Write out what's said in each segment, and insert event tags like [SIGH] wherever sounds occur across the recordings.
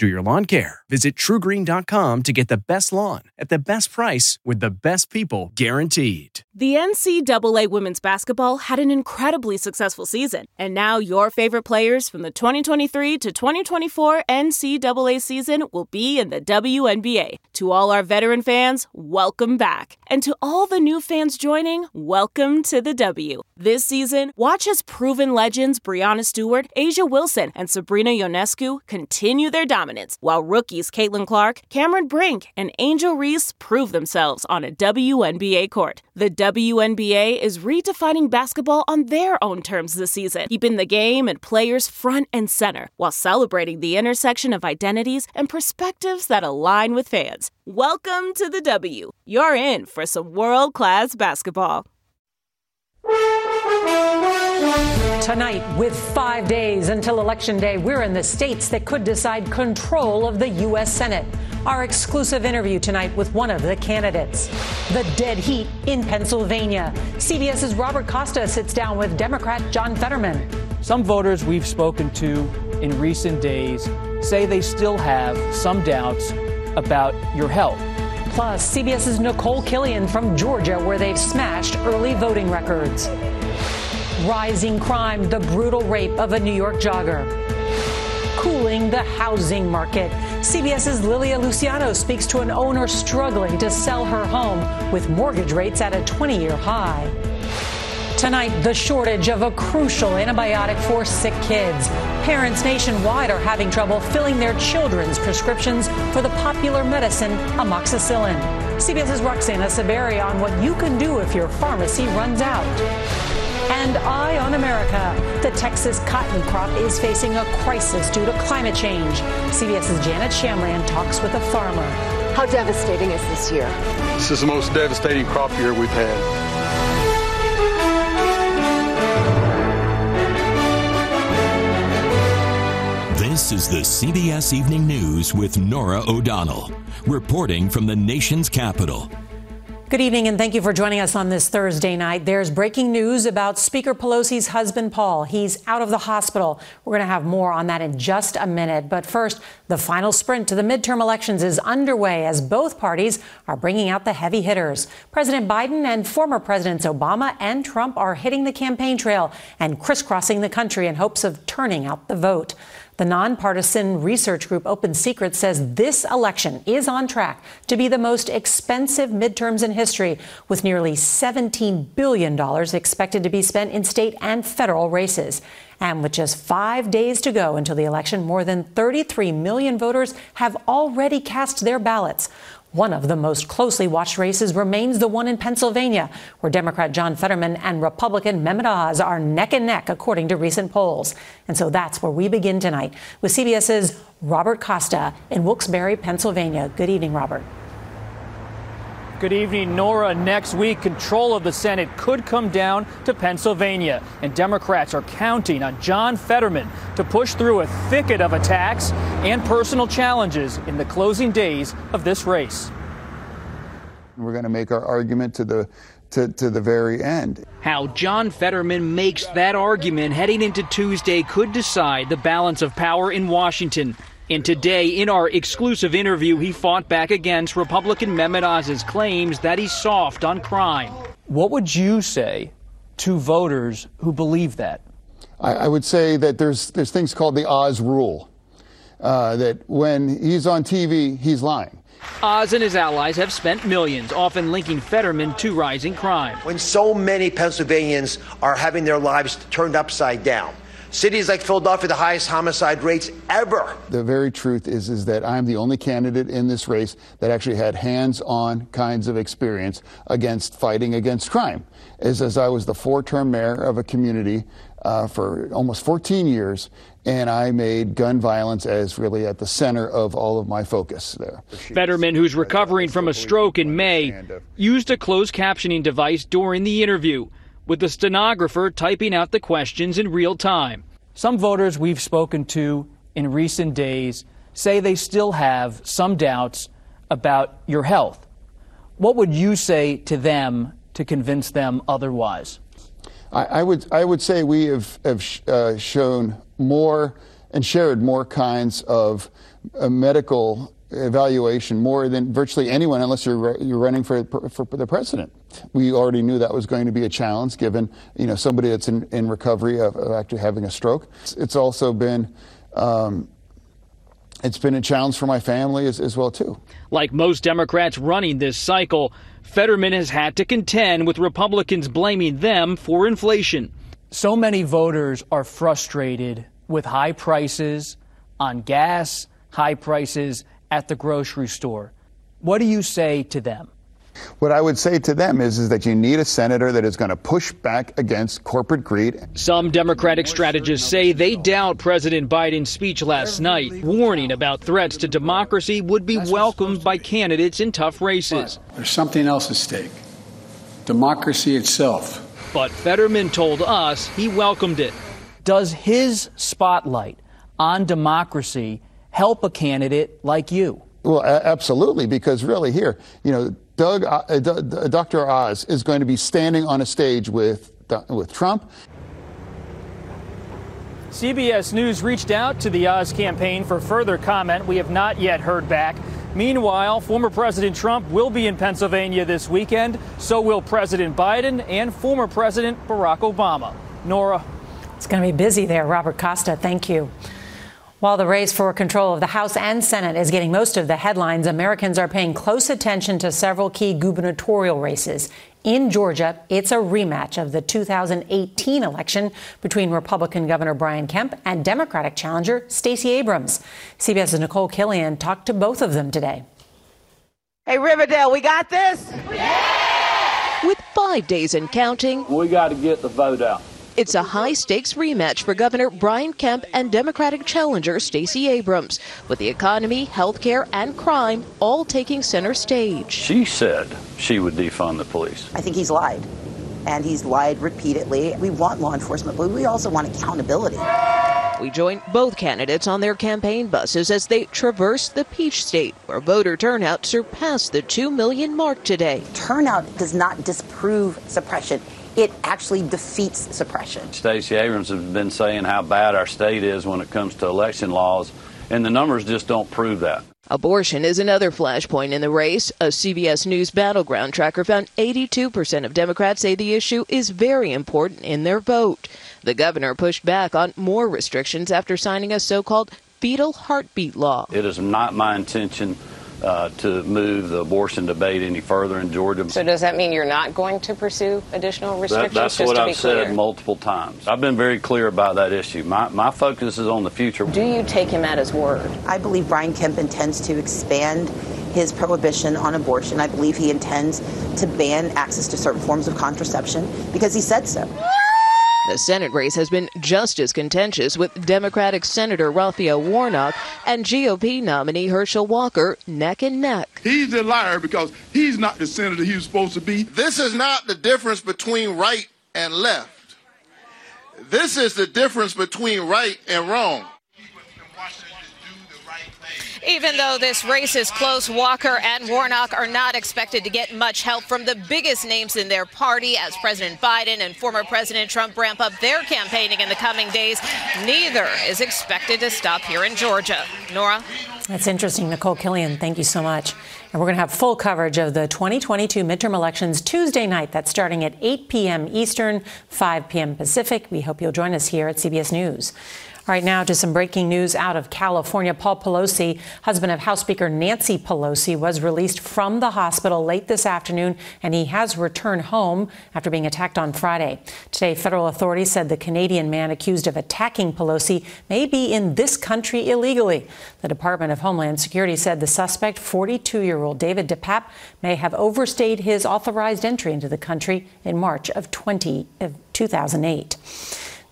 do your lawn care. Visit trugreen.com to get the best lawn at the best price with the best people guaranteed. The NCAA women's basketball had an incredibly successful season, and now your favorite players from the 2023 to 2024 NCAA season will be in the WNBA. To all our veteran fans, welcome back. And to all the new fans joining, welcome to the W. This season, watch as proven legends Breanna Stewart, A'ja Wilson, and Sabrina Ionescu continue their dominance, while rookies Caitlin Clark, Cameron Brink, and Angel Reese prove themselves on a WNBA court. The WNBA is redefining basketball on their own terms this season, keeping the game and players front and center, while celebrating the intersection of identities and perspectives that align with fans. Welcome to the W. You're in for some world class basketball. Tonight, with five days until Election Day, we're in the states that could decide control of the U.S. Senate. Our exclusive interview tonight with one of the candidates. The dead heat in Pennsylvania. CBS's Robert Costa sits down with Democrat John Fetterman. Some voters we've spoken to in recent days say they still have some doubts about your health. Plus, CBS's Nicole Killion from Georgia, where they've smashed early voting records. Rising crime, the brutal rape of a New York jogger. Cooling the housing market. CBS's Lilia Luciano speaks to an owner struggling to sell her home with mortgage rates at a 20 year high. Tonight, the shortage of a crucial antibiotic for sick kids. Parents nationwide are having trouble filling their children's prescriptions for the popular medicine amoxicillin. CBS's Roxana Saberi on what you can do if your pharmacy runs out. And Eye on America. The Texas cotton crop is facing a crisis due to climate change. CBS's Janet Shamlian talks with a farmer. How devastating is this year? This is the most devastating crop year we've had. This is the CBS Evening News with Norah O'Donnell, reporting from the nation's capital. Good evening, and thank you for joining us on this Thursday night. There's breaking news about Speaker Pelosi's husband, Paul. He's out of the hospital. We're going to have more on that in just a minute. But first, the final sprint to the midterm elections is underway as both parties are bringing out the heavy hitters. President Biden and former Presidents Obama and Trump are hitting the campaign trail and crisscrossing the country in hopes of turning out the vote. The nonpartisan research group Open Secrets says this election is on track to be the most expensive midterms in history, with nearly $17 billion expected to be spent in state and federal races. And with just five days to go until the election, more than 33 million voters have already cast their ballots. One of the most closely watched races remains the one in Pennsylvania, where Democrat John Fetterman and Republican Mehmet Oz are neck and neck, according to recent polls. And so that's where we begin tonight with CBS's Robert Costa in Wilkes-Barre, Pennsylvania. Good evening, Robert. Good evening, Norah. Next week, control of the Senate could come down to Pennsylvania, and Democrats are counting on John Fetterman to push through a thicket of attacks and personal challenges in the closing days of this race. We're going to make our argument to the to, to the very end. How John Fetterman makes that argument heading into Tuesday could decide the balance of power in Washington. And today, in our exclusive interview, he fought back against Republican Mehmet Oz's claims that he's soft on crime. What would you say to voters who believe that? I, I would say that there's there's things called the Oz rule. Uh, that when he's on TV, he's lying. Oz and his allies have spent millions, often linking Fetterman to rising crime. When so many Pennsylvanians are having their lives turned upside down, Cities like Philadelphia, the highest homicide rates ever. The very truth is, is that I'm the only candidate in this race that actually had hands-on kinds of experience against fighting against crime. As, as I was the four-term mayor of a community uh, for almost 14 years, and I made gun violence as really at the center of all of my focus there. Fetterman, who's recovering from a stroke in May, used a closed captioning device during the interview, with the stenographer typing out the questions in real time. Some voters we've spoken to in recent days say they still have some doubts about your health. What would you say to them to convince them otherwise? I, I would I would say we have have sh- uh, shown more and shared more kinds of uh, medical evaluation more than virtually anyone, unless you're you're running for for the president. We already knew that was going to be a challenge, given you know somebody that's in, in recovery of, of actually having a stroke. It's, it's also been. Um, it's been a challenge for my family as, as well too. Like most Democrats running this cycle, Fetterman has had to contend with Republicans blaming them for inflation. So many voters are frustrated with high prices on gas, high prices at the grocery store. What do you say to them? What I would say to them is, is that you need a senator that is going to push back against corporate greed. Some Democratic strategists say they doubt President Biden's speech last night, warning about threats to democracy would be welcomed by candidates in tough races. There's something else at stake democracy itself. But Fetterman told us he welcomed it. Does his spotlight on democracy help a candidate like you? Well, absolutely, because really here, you know, Doug, uh, uh Dr. Oz is going to be standing on a stage with, with Trump. CBS News reached out to the Oz campaign for further comment. We have not yet heard back. Meanwhile, former President Trump will be in Pennsylvania this weekend. So will President Biden and former President Barack Obama. Norah. It's going to be busy there. Robert Costa, thank you. While the race for control of the House and Senate is getting most of the headlines, Americans are paying close attention to several key gubernatorial races. In Georgia, it's a rematch of the 2018 election between Republican Governor Brian Kemp and Democratic challenger Stacey Abrams. CBS's Nicole Killion talked to both of them today. Hey, Riverdale, we got this? Yeah! With five days and counting, we got to get the vote out. It's a high stakes rematch for Governor Brian Kemp and Democratic challenger Stacey Abrams, with the economy, health care, and crime all taking center stage. She said she would defund the police. I think he's lied. And he's lied repeatedly. We want law enforcement, but we also want accountability. We joined both candidates on their campaign buses as they traverse the Peach State, where voter turnout surpassed the 2 million mark today. Turnout does not disprove suppression it actually defeats suppression. Stacey Abrams has been saying how bad our state is when it comes to election laws, and the numbers just don't prove that. Abortion is another flashpoint in the race. A CBS News battleground tracker found 82% of Democrats say the issue is very important in their vote. The governor pushed back on more restrictions after signing a so called fetal heartbeat law. It is not my intention uh, to move the abortion debate any further in Georgia. So does that mean you're not going to pursue additional restrictions? That, that's what I've said multiple times. I've been very clear about that issue. My, my focus is on the future. Do you take him at his word? I believe Brian Kemp intends to expand his prohibition on abortion. I believe he intends to ban access to certain forms of contraception because he said so. The Senate race has been just as contentious with Democratic Senator Raphael Warnock and GOP nominee Herschel Walker neck and neck. He's a liar because he's not the senator he was supposed to be. This is not the difference between right and left. This is the difference between right and wrong. Even though this race is close, Walker and Warnock are not expected to get much help from the biggest names in their party as President Biden and former President Trump ramp up their campaigning in the coming days. Neither is expected to stop here in Georgia. Norah? That's interesting. Nicole Killion, thank you so much. And we're going to have full coverage of the 2022 midterm elections Tuesday night. That's starting at 8 p.m. Eastern, 5 p.m. Pacific. We hope you'll join us here at CBS News. Right now to some breaking news out of California. Paul Pelosi, husband of House Speaker Nancy Pelosi, was released from the hospital late this afternoon, and he has returned home after being attacked on Friday. Today, federal authorities said the Canadian man accused of attacking Pelosi may be in this country illegally. The Department of Homeland Security said the suspect, 42 year old David DePape, may have overstayed his authorized entry into the country in March of 20, of 2008.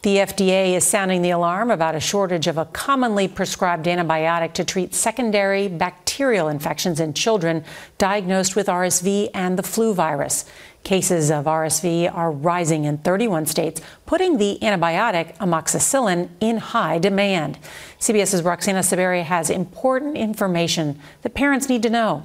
The FDA is sounding the alarm about a shortage of a commonly prescribed antibiotic to treat secondary bacterial infections in children diagnosed with RSV and the flu virus. Cases of RSV are rising in 31 states, putting the antibiotic amoxicillin in high demand. CBS's Roxana Saberi has important information that parents need to know.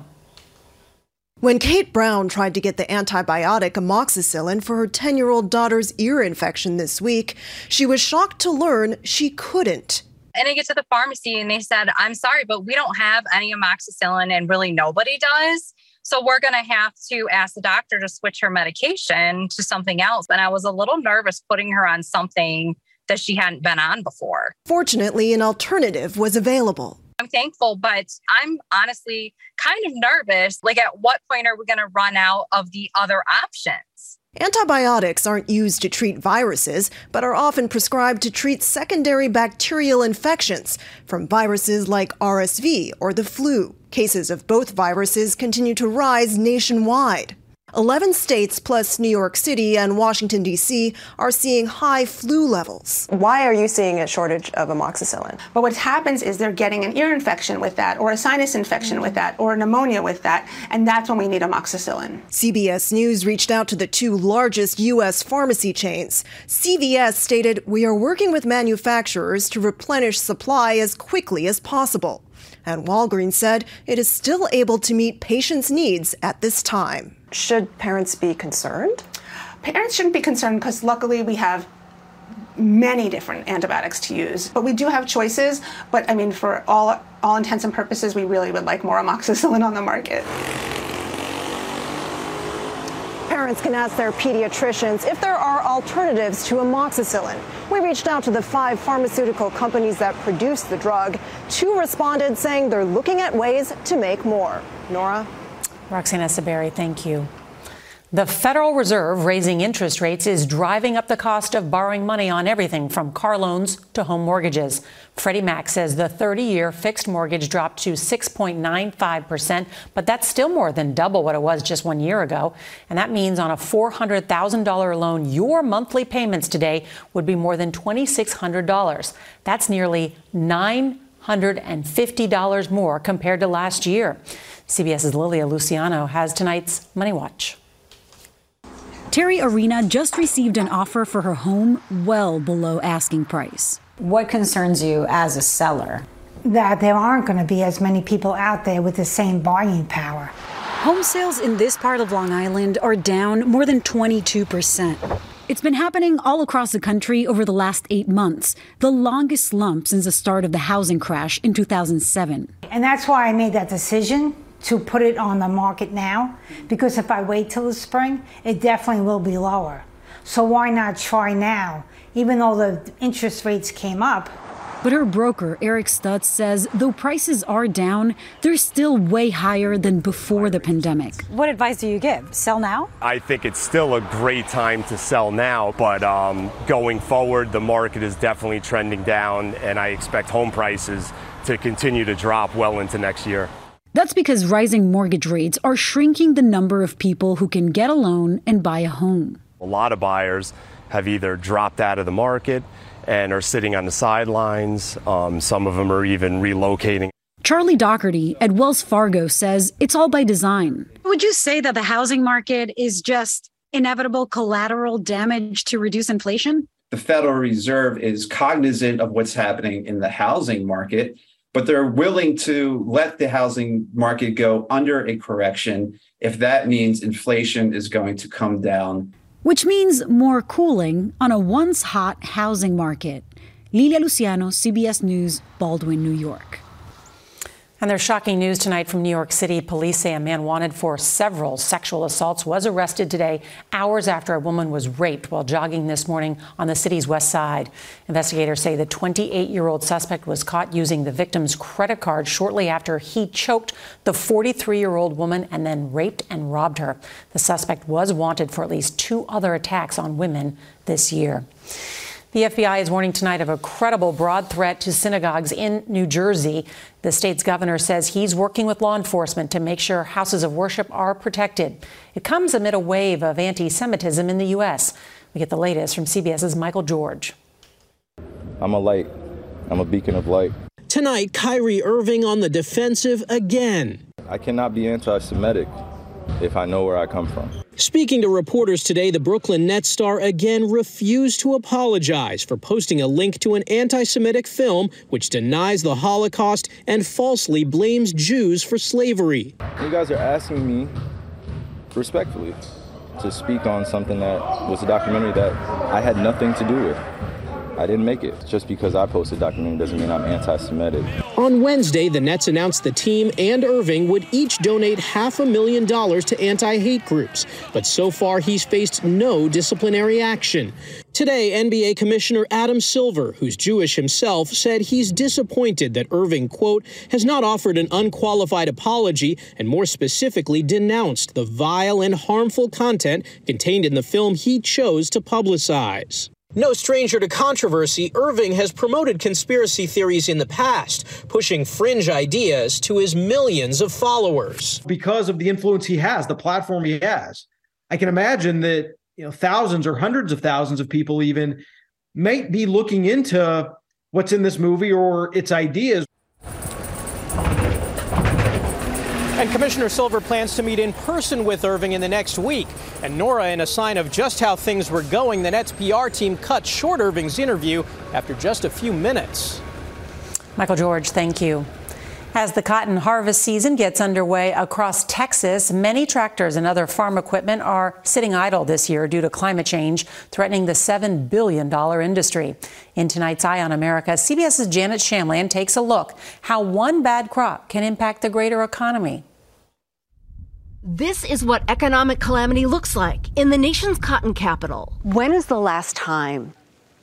When Kate Brown tried to get the antibiotic amoxicillin for her 10 year old daughter's ear infection this week, she was shocked to learn she couldn't. And I get to the pharmacy and they said, I'm sorry, but we don't have any amoxicillin and really nobody does. So we're going to have to ask the doctor to switch her medication to something else. And I was a little nervous putting her on something that she hadn't been on before. Fortunately, an alternative was available. Thankful, but I'm honestly kind of nervous. Like, at what point are we going to run out of the other options? Antibiotics aren't used to treat viruses, but are often prescribed to treat secondary bacterial infections from viruses like RSV or the flu. Cases of both viruses continue to rise nationwide. 11 states plus New York City and Washington, D.C. are seeing high flu levels. Why are you seeing a shortage of amoxicillin? But what happens is they're getting an ear infection with that, or a sinus infection with that, or pneumonia with that, and that's when we need amoxicillin. CBS News reached out to the two largest U.S. pharmacy chains. CVS stated, We are working with manufacturers to replenish supply as quickly as possible. And Walgreens said it is still able to meet patients' needs at this time. Should parents be concerned? Parents shouldn't be concerned because luckily we have many different antibiotics to use. But we do have choices. But I mean, for all all intents and purposes, we really would like more [LAUGHS] amoxicillin on the market. Parents can ask their pediatricians if there are alternatives to amoxicillin. We reached out to the five pharmaceutical companies that produce the drug. Two responded saying they're looking at ways to make more. Norah? Roxana Saberi, thank you. The Federal Reserve raising interest rates is driving up the cost of borrowing money on everything from car loans to home mortgages. Freddie Mac says the 30 year fixed mortgage dropped to 6.95%, but that's still more than double what it was just one year ago. And that means on a $400,000 loan, your monthly payments today would be more than $2,600. That's nearly $950 more compared to last year. CBS's Lilia Luciano has tonight's Money Watch. Terry Arena just received an offer for her home well below asking price. What concerns you as a seller? That there aren't going to be as many people out there with the same buying power. Home sales in this part of Long Island are down more than 22%. It's been happening all across the country over the last eight months, the longest slump since the start of the housing crash in 2007. And that's why I made that decision to put it on the market now because if I wait till the spring, it definitely will be lower. So why not try now? Even though the interest rates came up, but her broker, Eric Stutz, says though prices are down, they're still way higher than before the pandemic. What advice do you give? Sell now? I think it's still a great time to sell now, but um, going forward, the market is definitely trending down, and I expect home prices to continue to drop well into next year. That's because rising mortgage rates are shrinking the number of people who can get a loan and buy a home. A lot of buyers have either dropped out of the market and are sitting on the sidelines. Um, some of them are even relocating. Charlie Dougherty at Wells Fargo says it's all by design. Would you say that the housing market is just inevitable collateral damage to reduce inflation? The Federal Reserve is cognizant of what's happening in the housing market, but they're willing to let the housing market go under a correction if that means inflation is going to come down which means more cooling on a once hot housing market. Lilia Luciano, CBS News, Baldwin, New York. And there's shocking news tonight from New York City. Police say a man wanted for several sexual assaults was arrested today, hours after a woman was raped while jogging this morning on the city's west side. Investigators say the 28 year old suspect was caught using the victim's credit card shortly after he choked the 43 year old woman and then raped and robbed her. The suspect was wanted for at least two other attacks on women this year. The FBI is warning tonight of a credible broad threat to synagogues in New Jersey. The state's governor says he's working with law enforcement to make sure houses of worship are protected. It comes amid a wave of anti Semitism in the U.S. We get the latest from CBS's Michael George. I'm a light, I'm a beacon of light. Tonight, Kyrie Irving on the defensive again. I cannot be anti Semitic if I know where I come from. Speaking to reporters today, the Brooklyn Nets star again refused to apologize for posting a link to an anti Semitic film which denies the Holocaust and falsely blames Jews for slavery. You guys are asking me respectfully to speak on something that was a documentary that I had nothing to do with. I didn't make it. Just because I posted a documentary doesn't mean I'm anti Semitic. On Wednesday, the Nets announced the team and Irving would each donate half a million dollars to anti hate groups. But so far, he's faced no disciplinary action. Today, NBA Commissioner Adam Silver, who's Jewish himself, said he's disappointed that Irving, quote, has not offered an unqualified apology and more specifically denounced the vile and harmful content contained in the film he chose to publicize. No stranger to controversy, Irving has promoted conspiracy theories in the past, pushing fringe ideas to his millions of followers. Because of the influence he has, the platform he has, I can imagine that you know thousands or hundreds of thousands of people even might be looking into what's in this movie or its ideas. And Commissioner Silver plans to meet in person with Irving in the next week. And Norah, in a sign of just how things were going, the Nets PR team cut short Irving's interview after just a few minutes. Michael George, thank you. As the cotton harvest season gets underway across Texas, many tractors and other farm equipment are sitting idle this year due to climate change threatening the $7 billion industry. In tonight's Eye on America, CBS's Janet Shamlian takes a look how one bad crop can impact the greater economy. This is what economic calamity looks like in the nation's cotton capital. When is the last time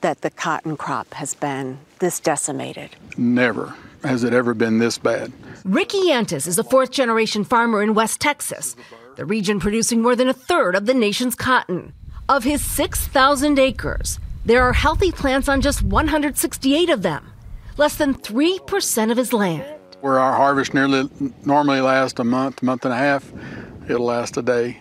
that the cotton crop has been this decimated? Never has it ever been this bad. Ricky Yantis is a fourth generation farmer in West Texas, the region producing more than a third of the nation's cotton. Of his 6,000 acres, there are healthy plants on just 168 of them, less than 3% of his land. Where our harvest nearly normally lasts a month, month and a half, it'll last a day.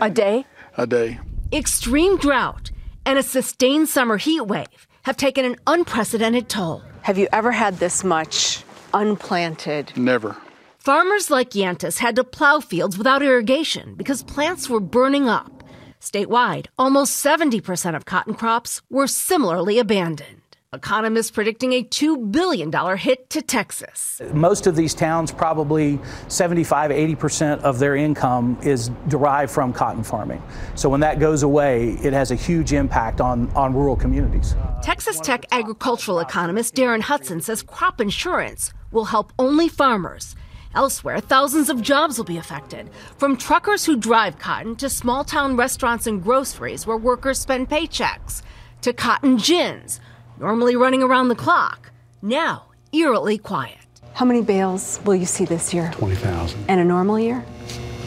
A day? A day. Extreme drought and a sustained summer heat wave have taken an unprecedented toll. Have you ever had this much unplanted? Never. Farmers like Yantis had to plow fields without irrigation because plants were burning up. Statewide, almost 70% of cotton crops were similarly abandoned. Economists predicting a $2 billion hit to Texas. Most of these towns, probably 75, 80% of their income is derived from cotton farming. So when that goes away, it has a huge impact on, on rural communities. Texas Tech agricultural economist Darren Hudson says crop insurance will help only farmers. Elsewhere, thousands of jobs will be affected, from truckers who drive cotton to small town restaurants and groceries where workers spend paychecks, to cotton gins normally running around the clock, now eerily quiet. How many bales will you see this year? 20,000. And a normal year?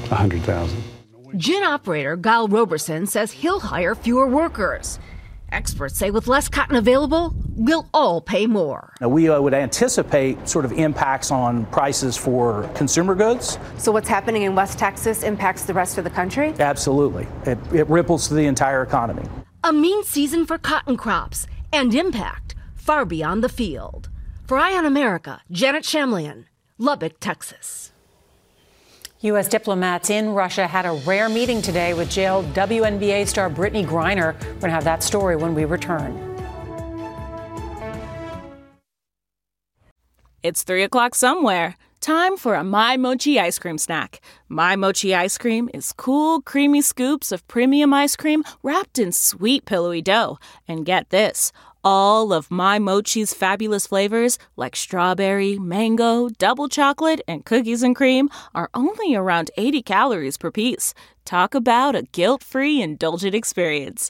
100,000. Gin operator Guy Roberson says he'll hire fewer workers. Experts say with less cotton available, we'll all pay more. Now, we uh, would anticipate sort of impacts on prices for consumer goods. So, what's happening in West Texas impacts the rest of the country? Absolutely. It, it ripples to the entire economy. A mean season for cotton crops and impact far beyond the field. For Eye on America, Janet Shamlian, Lubbock, Texas. U.S. diplomats in Russia had a rare meeting today with jailed WNBA star Brittney Griner. We're going to have that story when we return. It's 3 o'clock somewhere. Time for a My Mochi ice cream snack. My Mochi ice cream is cool, creamy scoops of premium ice cream wrapped in sweet, pillowy dough. And get this All of My Mochi's fabulous flavors, like strawberry, mango, double chocolate, and cookies and cream, are only around 80 calories per piece. Talk about a guilt free, indulgent experience.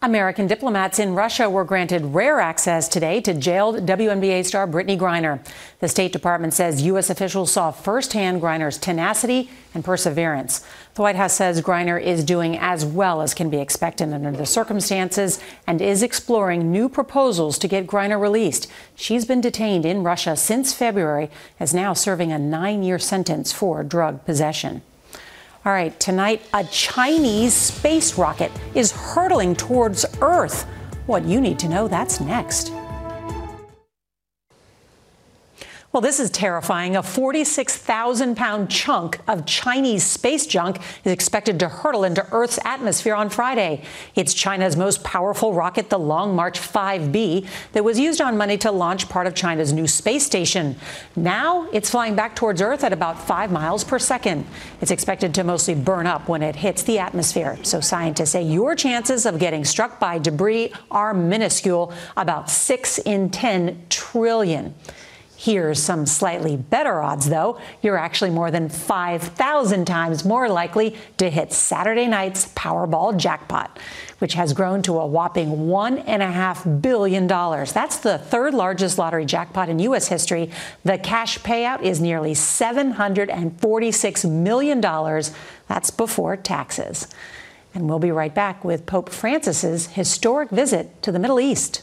American diplomats in Russia were granted rare access today to jailed WNBA star Brittney Griner. The State Department says U.S. officials saw firsthand Griner's tenacity and perseverance. The White House says Griner is doing as well as can be expected under the circumstances and is exploring new proposals to get Griner released. She's been detained in Russia since February, is now serving a nine year sentence for drug possession. All right, tonight, a Chinese space rocket is hurtling towards Earth. What you need to know, that's next. Well, this is terrifying. A 46,000 pound chunk of Chinese space junk is expected to hurtle into Earth's atmosphere on Friday. It's China's most powerful rocket, the Long March 5B, that was used on Monday to launch part of China's new space station. Now it's flying back towards Earth at about five miles per second. It's expected to mostly burn up when it hits the atmosphere. So scientists say your chances of getting struck by debris are minuscule, about six in 10 trillion. Here's some slightly better odds, though. You're actually more than 5,000 times more likely to hit Saturday night's Powerball jackpot, which has grown to a whopping $1.5 billion. That's the third largest lottery jackpot in U.S. history. The cash payout is nearly $746 million. That's before taxes. And we'll be right back with Pope Francis's historic visit to the Middle East.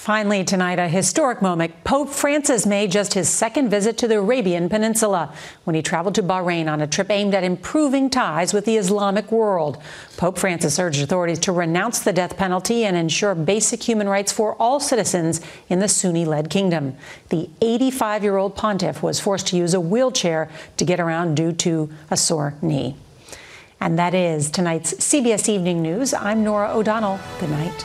Finally, tonight, a historic moment. Pope Francis made just his second visit to the Arabian Peninsula when he traveled to Bahrain on a trip aimed at improving ties with the Islamic world. Pope Francis urged authorities to renounce the death penalty and ensure basic human rights for all citizens in the Sunni led kingdom. The 85 year old pontiff was forced to use a wheelchair to get around due to a sore knee. And that is tonight's CBS Evening News. I'm Norah O'Donnell. Good night.